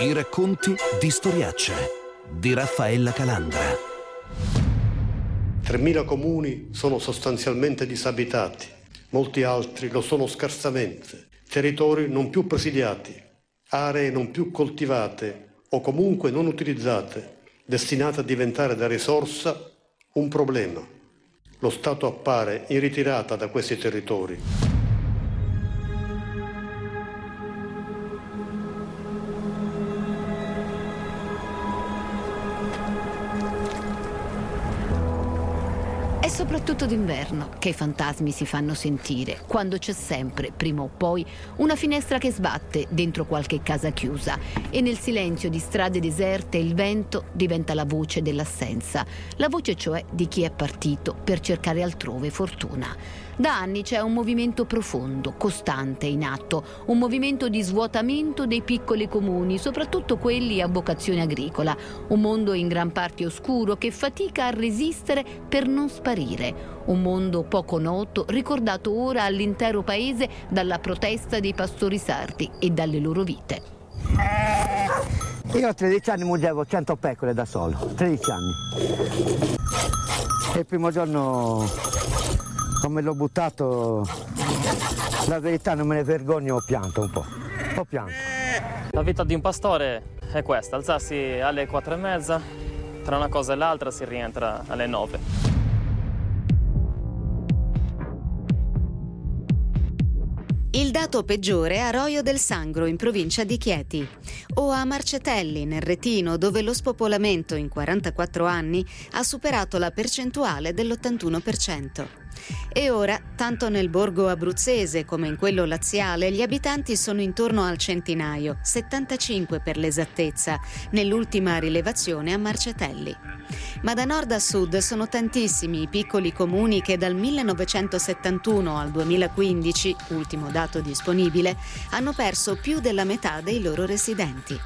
I racconti di Storiacce di Raffaella Calandra. 3.000 comuni sono sostanzialmente disabitati, molti altri lo sono scarsamente, territori non più presidiati, aree non più coltivate o comunque non utilizzate, destinate a diventare da risorsa un problema. Lo Stato appare in ritirata da questi territori. Soprattutto d'inverno che i fantasmi si fanno sentire, quando c'è sempre, prima o poi, una finestra che sbatte dentro qualche casa chiusa. E nel silenzio di strade deserte il vento diventa la voce dell'assenza, la voce cioè di chi è partito per cercare altrove fortuna. Da anni c'è un movimento profondo, costante in atto, un movimento di svuotamento dei piccoli comuni, soprattutto quelli a vocazione agricola, un mondo in gran parte oscuro che fatica a resistere per non sparire, un mondo poco noto ricordato ora all'intero paese dalla protesta dei pastori sardi e dalle loro vite. Io a 13 anni mungevo 100 pecore da solo, 13 anni. E il primo giorno come l'ho buttato, la verità non me ne vergogno, ho pianto un po', ho pianto. La vita di un pastore è questa, alzarsi alle 4 e mezza, tra una cosa e l'altra si rientra alle 9. stato peggiore a Roio del Sangro in provincia di Chieti o a Marcetelli nel Retino dove lo spopolamento in 44 anni ha superato la percentuale dell'81%. E ora, tanto nel borgo abruzzese come in quello laziale, gli abitanti sono intorno al centinaio, 75 per l'esattezza, nell'ultima rilevazione a Marcetelli. Ma da nord a sud sono tantissimi i piccoli comuni che dal 1971 al 2015, ultimo dato disponibile, hanno perso più della metà dei loro residenti.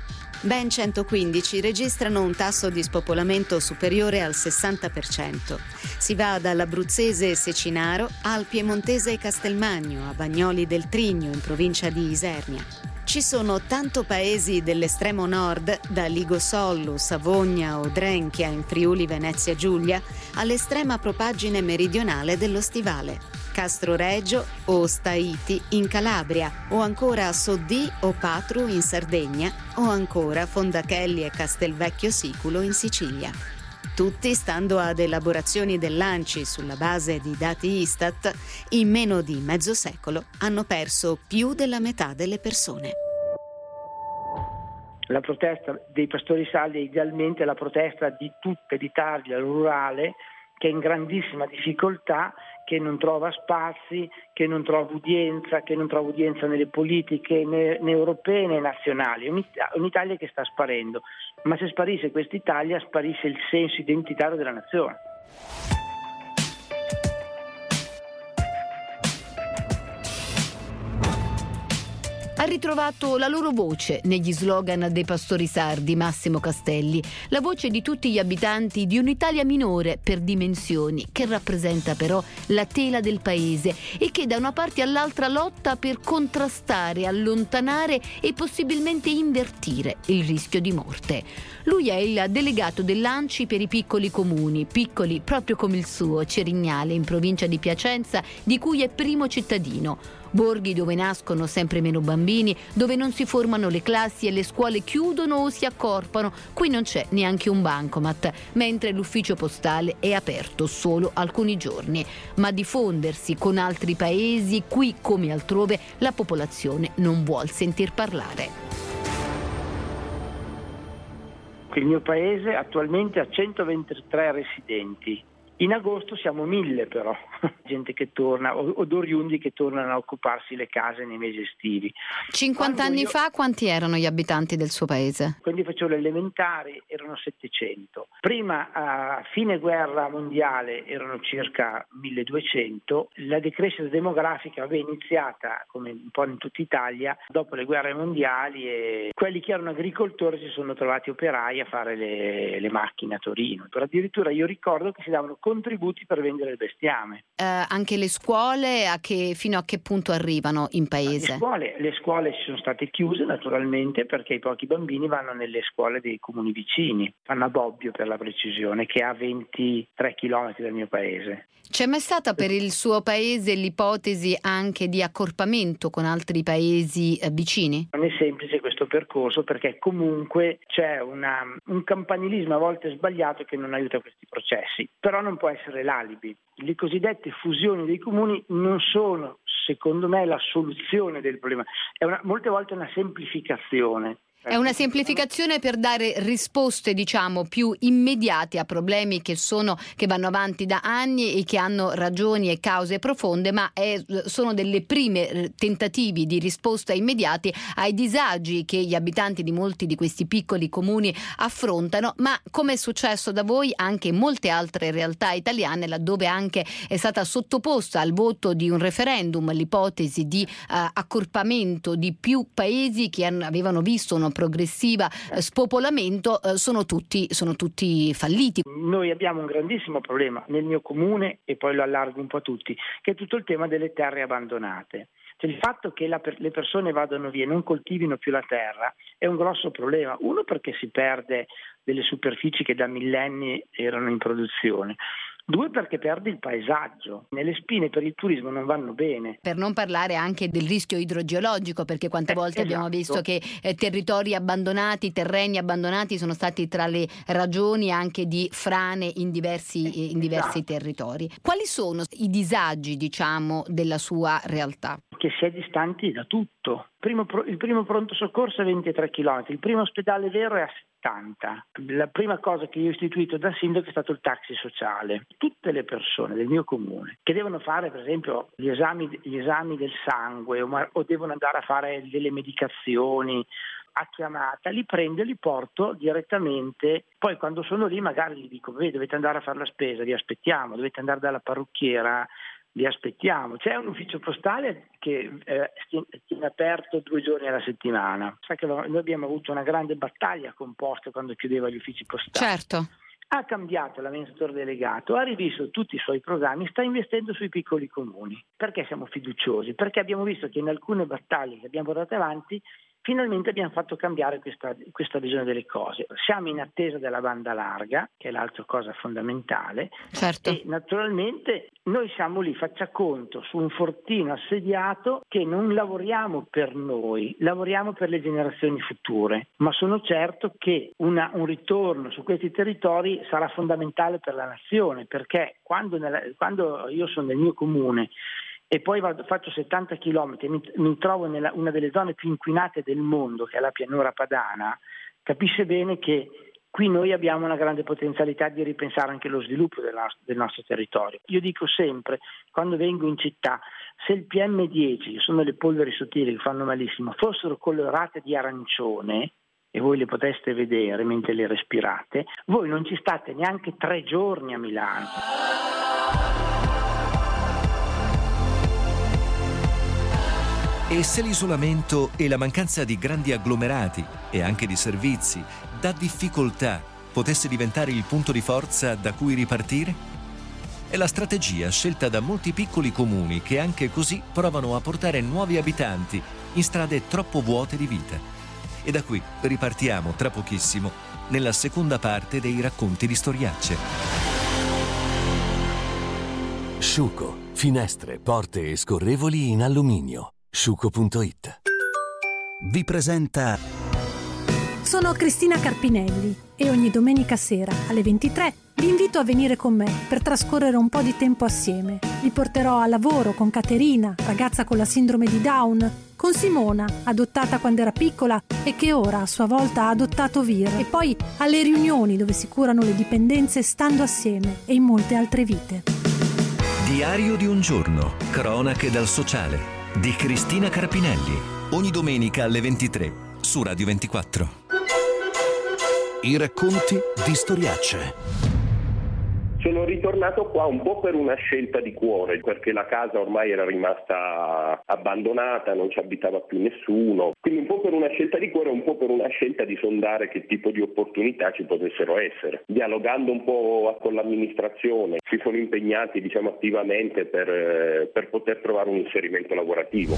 Ben 115 registrano un tasso di spopolamento superiore al 60%. Si va dall'abruzzese Secinaro al piemontese Castelmagno, a Bagnoli del Trigno, in provincia di Isernia. Ci sono tanto paesi dell'estremo nord, da Ligosollo, Savogna o Drenchia in Friuli Venezia Giulia, all'estrema propaggine meridionale dello Stivale. Castro Reggio o Staiti in Calabria, o ancora Soddì o Patru in Sardegna, o ancora Fondachelli e Castelvecchio Siculo in Sicilia. Tutti, stando ad elaborazioni dell'ANCI sulla base di dati Istat, in meno di mezzo secolo hanno perso più della metà delle persone. La protesta dei pastori saldi è idealmente la protesta di tutta l'Italia rurale che è in grandissima difficoltà che non trova spazi, che non trova udienza, che non trova udienza nelle politiche né, né europee né nazionali. Un'Italia che sta sparendo, ma se sparisse quest'Italia sparisce il senso identitario della nazione. Ha ritrovato la loro voce negli slogan dei pastori sardi Massimo Castelli, la voce di tutti gli abitanti di un'Italia minore per dimensioni, che rappresenta però la tela del paese e che da una parte all'altra lotta per contrastare, allontanare e possibilmente invertire il rischio di morte. Lui è il delegato dell'ANCI per i piccoli comuni, piccoli proprio come il suo, Cerignale, in provincia di Piacenza, di cui è primo cittadino borghi dove nascono sempre meno bambini, dove non si formano le classi e le scuole chiudono o si accorpano. Qui non c'è neanche un bancomat, mentre l'ufficio postale è aperto solo alcuni giorni. Ma diffondersi con altri paesi, qui come altrove, la popolazione non vuol sentir parlare. Il mio paese attualmente ha 123 residenti, in agosto siamo mille però, gente che torna, o, o oriundi che tornano a occuparsi le case nei mesi estivi. 50 Quando anni io, fa quanti erano gli abitanti del suo paese? Quando facevo l'elementare erano 700. Prima a fine guerra mondiale erano circa 1200. La decrescita demografica aveva iniziata, come un po' in tutta Italia, dopo le guerre mondiali e quelli che erano agricoltori si sono trovati operai a fare le, le macchine a Torino. Addirittura io ricordo che si davano contributi per vendere il bestiame. eh, anche le scuole a che, fino a che punto arrivano in paese? Le scuole, le scuole ci sono state chiuse naturalmente perché i pochi bambini vanno nelle scuole dei comuni vicini, fanno a Bobbio per la precisione, che è a 23 km dal mio paese. C'è mai stata per il suo paese l'ipotesi anche di accorpamento con altri paesi eh, vicini? Non è semplice questo percorso perché comunque c'è una, un campanilismo a volte sbagliato che non aiuta questi processi, però non può essere l'alibi. Le cosiddette fusioni dei comuni non sono, secondo me, la soluzione del problema, è una, molte volte una semplificazione. È una semplificazione per dare risposte, diciamo, più immediate a problemi che, sono, che vanno avanti da anni e che hanno ragioni e cause profonde, ma è, sono delle prime eh, tentativi di risposta immediati ai disagi che gli abitanti di molti di questi piccoli comuni affrontano, ma come è successo da voi anche in molte altre realtà italiane, laddove anche è stata sottoposta al voto di un referendum l'ipotesi di uh, accorpamento di più paesi che hanno, avevano visto una progressiva eh, spopolamento eh, sono tutti, sono tutti falliti. Noi abbiamo un grandissimo problema nel mio comune e poi lo allargo un po' a tutti, che è tutto il tema delle terre abbandonate. Cioè, il fatto che la, le persone vadano via e non coltivino più la terra è un grosso problema. Uno perché si perde delle superfici che da millenni erano in produzione. Due perché perdi il paesaggio. Nelle spine per il turismo non vanno bene. Per non parlare anche del rischio idrogeologico, perché quante eh, volte esatto. abbiamo visto che eh, territori abbandonati, terreni abbandonati sono stati tra le ragioni anche di frane in diversi, eh, in diversi esatto. territori. Quali sono i disagi, diciamo, della sua realtà? Che si è distanti da tutto. Primo, il primo pronto soccorso è 23 km, il primo ospedale vero è a 70. La prima cosa che io ho istituito da sindaco è stato il taxi sociale. Tutte le persone del mio comune che devono fare per esempio gli esami, gli esami del sangue o, o devono andare a fare delle medicazioni a chiamata, li prendo e li porto direttamente. Poi quando sono lì magari gli dico, dovete andare a fare la spesa, vi aspettiamo, dovete andare dalla parrucchiera, vi aspettiamo. C'è un ufficio postale che eh, tiene aperto due giorni alla settimana. Sa che noi abbiamo avuto una grande battaglia con Poste quando chiudeva gli uffici postali. Certo. Ha cambiato l'amministratore delegato, ha rivisto tutti i suoi programmi, sta investendo sui piccoli comuni. Perché siamo fiduciosi? Perché abbiamo visto che in alcune battaglie che abbiamo portato avanti finalmente abbiamo fatto cambiare questa, questa, visione delle cose. Siamo in attesa della banda larga, che è l'altra cosa fondamentale, certo. e naturalmente noi siamo lì, faccia conto, su un fortino assediato che non lavoriamo per noi, lavoriamo per le generazioni future, ma sono certo che una, un ritorno su questi territori sarà fondamentale per la nazione, perché quando, nella, quando io sono nel mio comune e poi vado, faccio 70 km e mi, mi trovo in una delle zone più inquinate del mondo, che è la pianura padana, capisce bene che qui noi abbiamo una grande potenzialità di ripensare anche lo sviluppo del nostro, del nostro, territorio. Io dico sempre, quando vengo in città, se il PM10, che sono le polveri sottili che fanno malissimo, fossero colorate di arancione, e voi le poteste vedere mentre le respirate, voi non ci state neanche tre giorni a Milano. E se l'isolamento e la mancanza di grandi agglomerati e anche di servizi da difficoltà potesse diventare il punto di forza da cui ripartire? È la strategia scelta da molti piccoli comuni che anche così provano a portare nuovi abitanti in strade troppo vuote di vita. E da qui ripartiamo tra pochissimo nella seconda parte dei racconti di storiacce. Sciuco, finestre, porte e scorrevoli in alluminio sciuco.it Vi presenta Sono Cristina Carpinelli e ogni domenica sera alle 23 vi invito a venire con me per trascorrere un po' di tempo assieme. Vi porterò a lavoro con Caterina, ragazza con la sindrome di Down, con Simona, adottata quando era piccola e che ora a sua volta ha adottato Vir, e poi alle riunioni dove si curano le dipendenze stando assieme e in molte altre vite. Diario di un giorno, cronache dal sociale di Cristina Carpinelli. Ogni domenica alle 23 su Radio 24. I racconti di storiacce. Sono ritornato qua un po' per una scelta di cuore, perché la casa ormai era rimasta abbandonata, non ci abitava più nessuno, quindi un po' per una scelta di cuore, un po' per una scelta di sondare che tipo di opportunità ci potessero essere. Dialogando un po' con l'amministrazione, si sono impegnati diciamo, attivamente per, per poter trovare un inserimento lavorativo.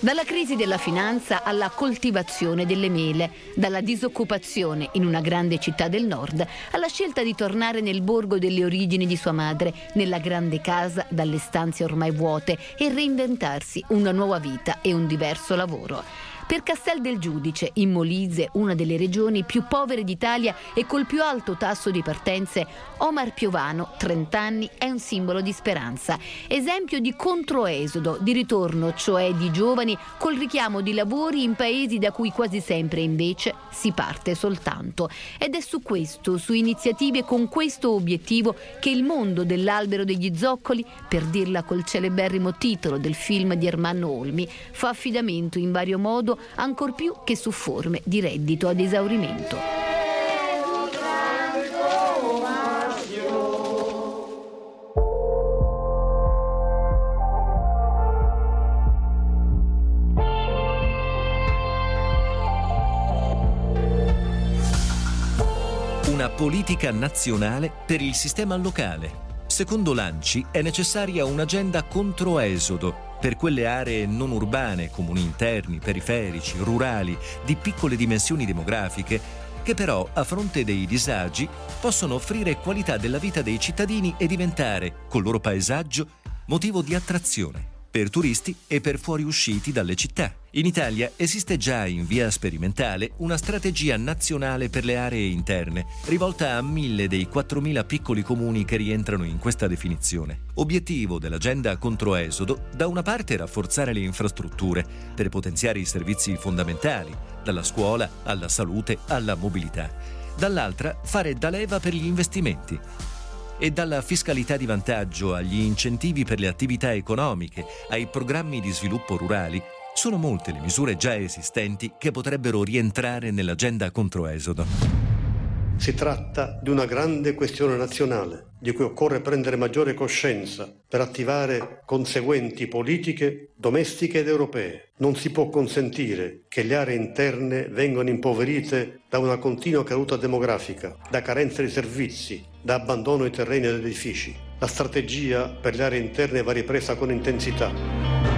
Dalla crisi della finanza alla coltivazione delle mele, dalla disoccupazione in una grande città del nord alla scelta di tornare nel borgo delle origini di sua madre, nella grande casa dalle stanze ormai vuote e reinventarsi una nuova vita e un diverso lavoro. Per Castel del Giudice, in Molise, una delle regioni più povere d'Italia e col più alto tasso di partenze, Omar Piovano, 30 anni, è un simbolo di speranza, esempio di controesodo, di ritorno, cioè di giovani col richiamo di lavori in paesi da cui quasi sempre invece si parte soltanto. Ed è su questo, su iniziative con questo obiettivo, che il mondo dell'albero degli zoccoli, per dirla col celeberrimo titolo del film di Ermanno Olmi, fa affidamento in vario modo ancor più che su forme di reddito ad esaurimento. Una politica nazionale per il sistema locale. Secondo Lanci è necessaria un'agenda contro esodo per quelle aree non urbane, comuni interni, periferici, rurali, di piccole dimensioni demografiche, che però, a fronte dei disagi, possono offrire qualità della vita dei cittadini e diventare, col loro paesaggio, motivo di attrazione per turisti e per fuoriusciti dalle città. In Italia esiste già in via sperimentale una strategia nazionale per le aree interne, rivolta a mille dei 4.000 piccoli comuni che rientrano in questa definizione. Obiettivo dell'agenda contro esodo, da una parte rafforzare le infrastrutture per potenziare i servizi fondamentali, dalla scuola alla salute alla mobilità, dall'altra fare da leva per gli investimenti e dalla fiscalità di vantaggio agli incentivi per le attività economiche, ai programmi di sviluppo rurali, sono molte le misure già esistenti che potrebbero rientrare nell'agenda contro Esodo. Si tratta di una grande questione nazionale di cui occorre prendere maggiore coscienza per attivare conseguenti politiche domestiche ed europee. Non si può consentire che le aree interne vengano impoverite da una continua caduta demografica, da carenza di servizi, da abbandono di terreni ed edifici. La strategia per le aree interne va ripresa con intensità.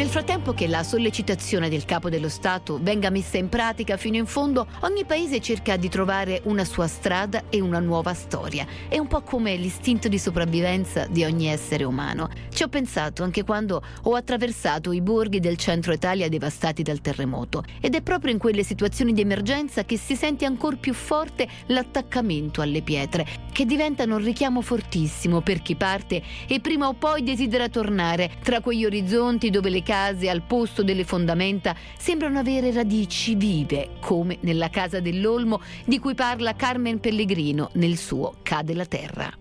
Nel frattempo che la sollecitazione del capo dello Stato venga messa in pratica fino in fondo, ogni paese cerca di trovare una sua strada e una nuova storia. È un po' come l'istinto di sopravvivenza di ogni essere umano. Ci ho pensato anche quando ho attraversato i borghi del centro Italia devastati dal terremoto. Ed è proprio in quelle situazioni di emergenza che si sente ancora più forte l'attaccamento alle pietre, che diventano un richiamo fortissimo per chi parte e prima o poi desidera tornare tra quegli orizzonti dove le case al posto delle fondamenta sembrano avere radici vive, come nella casa dell'Olmo di cui parla Carmen Pellegrino nel suo Cade la terra.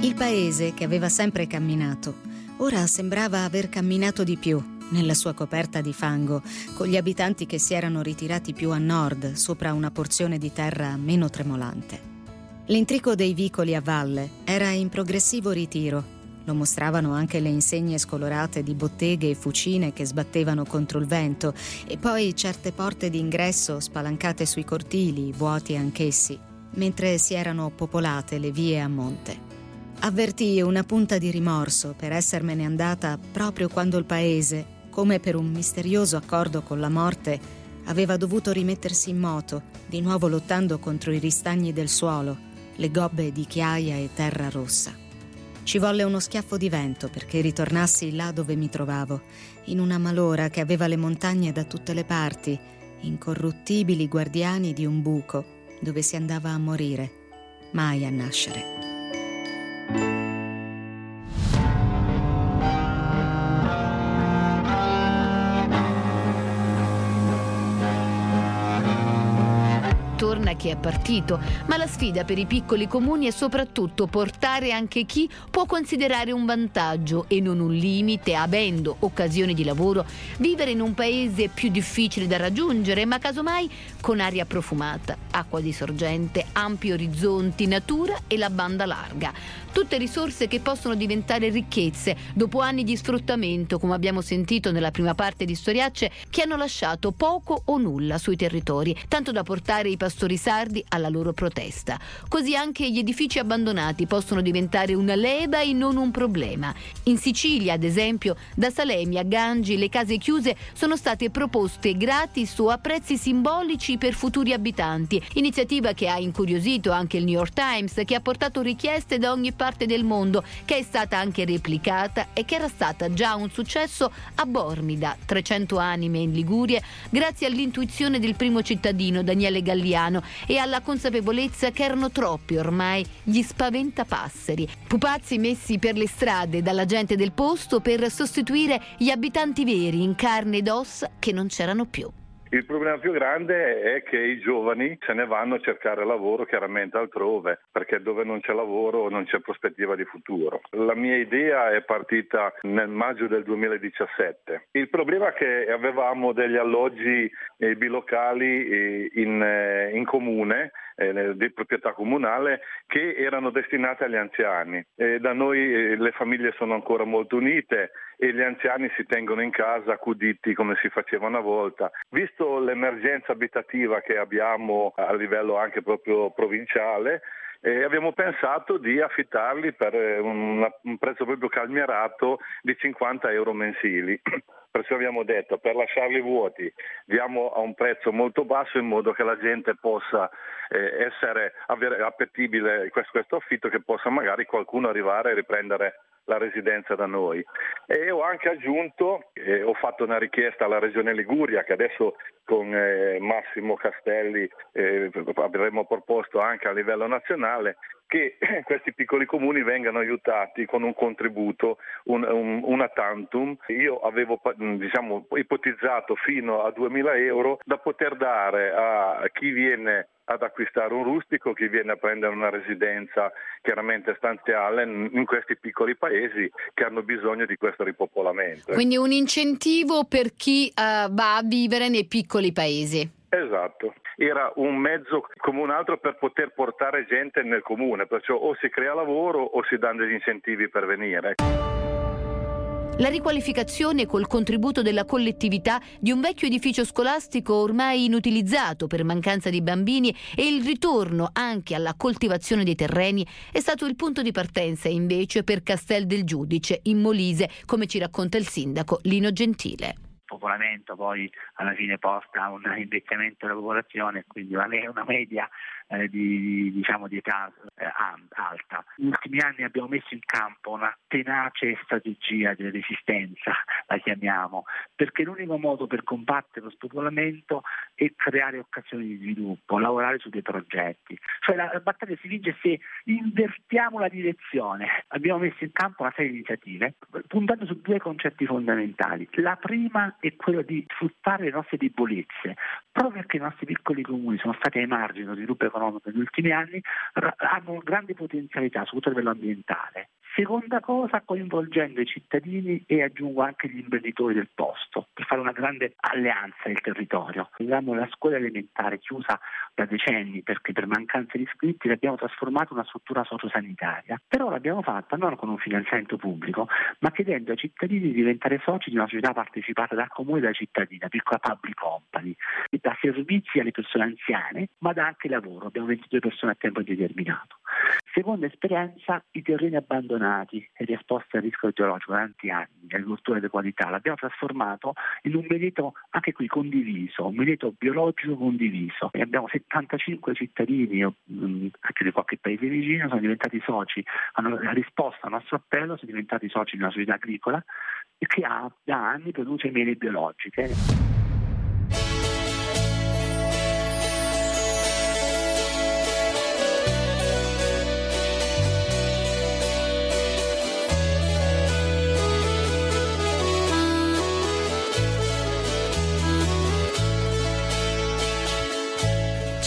Il paese che aveva sempre camminato, ora sembrava aver camminato di più nella sua coperta di fango, con gli abitanti che si erano ritirati più a nord, sopra una porzione di terra meno tremolante. L'intrico dei vicoli a valle era in progressivo ritiro. Lo mostravano anche le insegne scolorate di botteghe e fucine che sbattevano contro il vento e poi certe porte d'ingresso spalancate sui cortili, vuoti anch'essi, mentre si erano popolate le vie a monte. Avvertii una punta di rimorso per essermene andata proprio quando il paese, come per un misterioso accordo con la morte, aveva dovuto rimettersi in moto, di nuovo lottando contro i ristagni del suolo le gobbe di chiaia e terra rossa. Ci volle uno schiaffo di vento perché ritornassi là dove mi trovavo, in una malora che aveva le montagne da tutte le parti, incorruttibili guardiani di un buco dove si andava a morire, mai a nascere. Che è partito, ma la sfida per i piccoli comuni è soprattutto portare anche chi può considerare un vantaggio e non un limite, avendo occasioni di lavoro, vivere in un paese più difficile da raggiungere, ma casomai con aria profumata, acqua di sorgente, ampi orizzonti, natura e la banda larga. Tutte risorse che possono diventare ricchezze dopo anni di sfruttamento, come abbiamo sentito nella prima parte di Storiacce, che hanno lasciato poco o nulla sui territori, tanto da portare i pastori sardi alla loro protesta. Così anche gli edifici abbandonati possono diventare una leva e non un problema. In Sicilia, ad esempio, da Salemi a Gangi, le case chiuse sono state proposte gratis o a prezzi simbolici per futuri abitanti, iniziativa che ha incuriosito anche il New York Times, che ha portato richieste da ogni parte del mondo, che è stata anche replicata e che era stata già un successo a Bormida, 300 anime in Liguria, grazie all'intuizione del primo cittadino Daniele Galliano e alla consapevolezza che erano troppi ormai gli spaventapasseri, pupazzi messi per le strade dalla gente del posto per sostituire gli abitanti veri in carne ed ossa che non c'erano più. Il problema più grande è che i giovani se ne vanno a cercare lavoro chiaramente altrove, perché dove non c'è lavoro non c'è prospettiva di futuro. La mia idea è partita nel maggio del 2017. Il problema è che avevamo degli alloggi eh, bilocali eh, in, eh, in comune eh, di proprietà comunale che erano destinate agli anziani. E da noi eh, le famiglie sono ancora molto unite e gli anziani si tengono in casa accuditi come si faceva una volta. Visto l'emergenza abitativa che abbiamo a livello anche proprio provinciale, e abbiamo pensato di affittarli per eh, un, un prezzo proprio calmierato di 50 euro mensili. Perciò abbiamo detto per lasciarli vuoti diamo a un prezzo molto basso in modo che la gente possa eh, essere avere appetibile questo, questo affitto che possa magari qualcuno arrivare e riprendere la residenza da noi. E ho anche aggiunto, eh, ho fatto una richiesta alla Regione Liguria che adesso con eh, Massimo Castelli eh, avremmo proposto anche a livello nazionale che questi piccoli comuni vengano aiutati con un contributo, un, un, una tantum. Io avevo diciamo, ipotizzato fino a 2.000 euro da poter dare a chi viene ad acquistare un rustico, chi viene a prendere una residenza chiaramente stanziale in questi piccoli paesi che hanno bisogno di questo ripopolamento. Quindi un incentivo per chi uh, va a vivere nei piccoli paesi. Esatto, era un mezzo come un altro per poter portare gente nel comune, perciò o si crea lavoro o si danno degli incentivi per venire. La riqualificazione col contributo della collettività di un vecchio edificio scolastico ormai inutilizzato per mancanza di bambini e il ritorno anche alla coltivazione dei terreni è stato il punto di partenza invece per Castel del Giudice in Molise, come ci racconta il sindaco Lino Gentile popolamento poi alla fine porta a un invecchiamento della popolazione, quindi una media eh, di, diciamo, di, età eh, alta. Negli ultimi anni abbiamo messo in campo una tenace strategia di resistenza, la chiamiamo, perché l'unico modo per combattere lo spopolamento è creare occasioni di sviluppo, lavorare su dei progetti. Cioè la, la battaglia si vince se invertiamo la direzione. Abbiamo messo in campo una serie di iniziative puntando su due concetti fondamentali. La prima è quella di sfruttare le nostre debolezze, proprio perché i nostri piccoli comuni sono stati ai margini dello sviluppo economico economico negli ultimi anni hanno grandi potenzialità, soprattutto a livello ambientale. Seconda cosa, coinvolgendo i cittadini e aggiungo anche gli imprenditori del posto per fare una grande alleanza nel territorio. Abbiamo la scuola elementare chiusa da decenni perché per mancanza di iscritti l'abbiamo trasformata in una struttura sociosanitaria, però l'abbiamo fatta non con un finanziamento pubblico, ma chiedendo ai cittadini di diventare soci di una società partecipata dal comune e dai cittadini, una piccola public company, che dà servizi alle persone anziane, ma dà anche lavoro. Abbiamo 22 persone a tempo indeterminato. Seconda esperienza, i terreni abbandonati ed esposti al rischio geologico tanti anni, agricoltura di qualità, l'abbiamo trasformato in un merito anche qui condiviso, un merito biologico condiviso. E abbiamo 75 cittadini, mm, anche di qualche paese vicino, sono diventati soci, hanno risposto al nostro appello, sono diventati soci di una società agricola che ha da anni produce mele biologiche.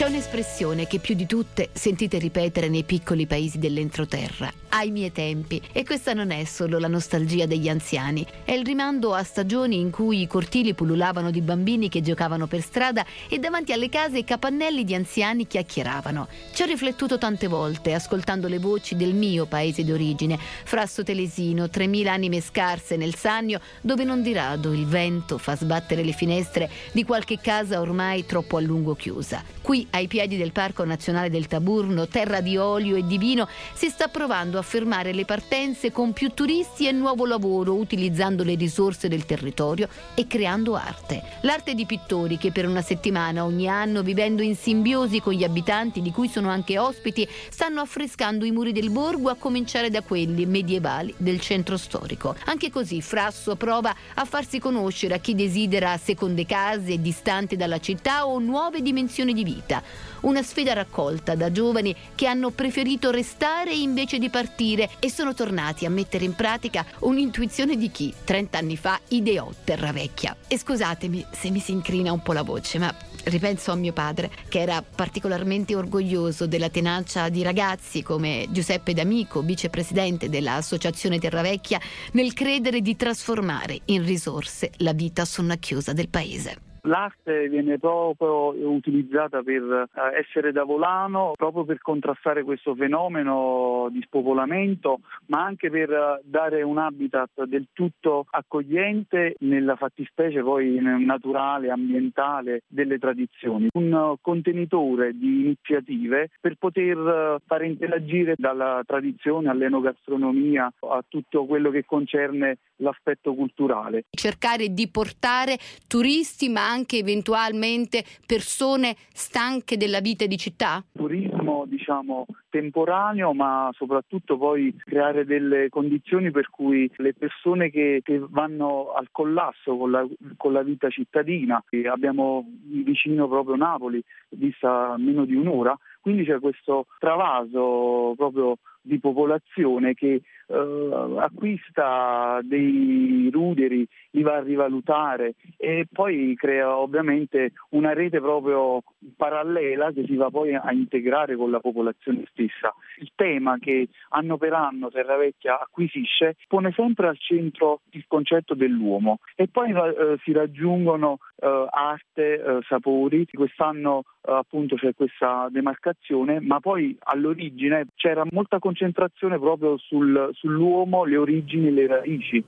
C'è un'espressione che più di tutte sentite ripetere nei piccoli paesi dell'entroterra, ai miei tempi, e questa non è solo la nostalgia degli anziani, è il rimando a stagioni in cui i cortili pullulavano di bambini che giocavano per strada e davanti alle case i capannelli di anziani chiacchieravano. Ci ho riflettuto tante volte, ascoltando le voci del mio paese d'origine, Frasso Telesino, 3000 anime scarse nel Sannio, dove non di rado il vento fa sbattere le finestre di qualche casa ormai troppo a lungo chiusa. Qui ai piedi del Parco Nazionale del Taburno, terra di olio e di vino, si sta provando a fermare le partenze con più turisti e nuovo lavoro, utilizzando le risorse del territorio e creando arte. L'arte di pittori che per una settimana ogni anno, vivendo in simbiosi con gli abitanti, di cui sono anche ospiti, stanno affrescando i muri del borgo a cominciare da quelli medievali del centro storico. Anche così Frasso prova a farsi conoscere a chi desidera seconde case distanti dalla città o nuove dimensioni di vita vita. Una sfida raccolta da giovani che hanno preferito restare invece di partire e sono tornati a mettere in pratica un'intuizione di chi 30 anni fa ideò Terravecchia. E scusatemi se mi si incrina un po' la voce, ma ripenso a mio padre, che era particolarmente orgoglioso della tenacia di ragazzi come Giuseppe D'Amico, vicepresidente dell'Associazione Terravecchia, nel credere di trasformare in risorse la vita sonnacchiosa del paese. L'arte viene proprio utilizzata per eh, essere da volano, proprio per contrastare questo fenomeno di spopolamento, ma anche per eh, dare un habitat del tutto accogliente nella fattispecie poi naturale, ambientale delle tradizioni. Un contenitore di iniziative per poter eh, fare interagire dalla tradizione all'enogastronomia a tutto quello che concerne l'aspetto culturale. Cercare di portare turisti ma anche eventualmente persone stanche della vita di città? Turismo diciamo temporaneo ma soprattutto poi creare delle condizioni per cui le persone che, che vanno al collasso con la, con la vita cittadina, abbiamo vicino proprio Napoli, vista meno di un'ora, quindi c'è questo travaso proprio di popolazione che eh, acquista dei ruderi, li va a rivalutare e poi crea ovviamente una rete proprio parallela che si va poi a integrare con la popolazione stessa. Il tema che anno per anno Terravecchia acquisisce pone sempre al centro il concetto dell'uomo e poi eh, si raggiungono eh, arte, eh, sapori. Quest'anno appunto c'è questa demarcazione, ma poi all'origine c'era molta concentrazione proprio sul, sull'uomo, le origini le radici.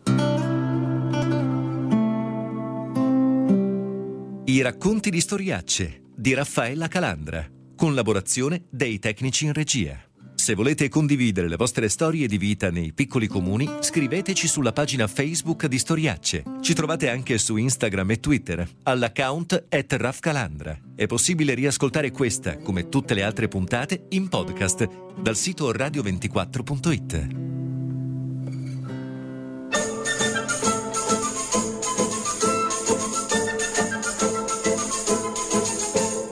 I racconti di storiacce di Raffaella Calandra, collaborazione dei tecnici in regia. Se volete condividere le vostre storie di vita nei piccoli comuni, scriveteci sulla pagina Facebook di Storiacce. Ci trovate anche su Instagram e Twitter, all'account at Rafcalandra. È possibile riascoltare questa, come tutte le altre puntate, in podcast dal sito radio24.it.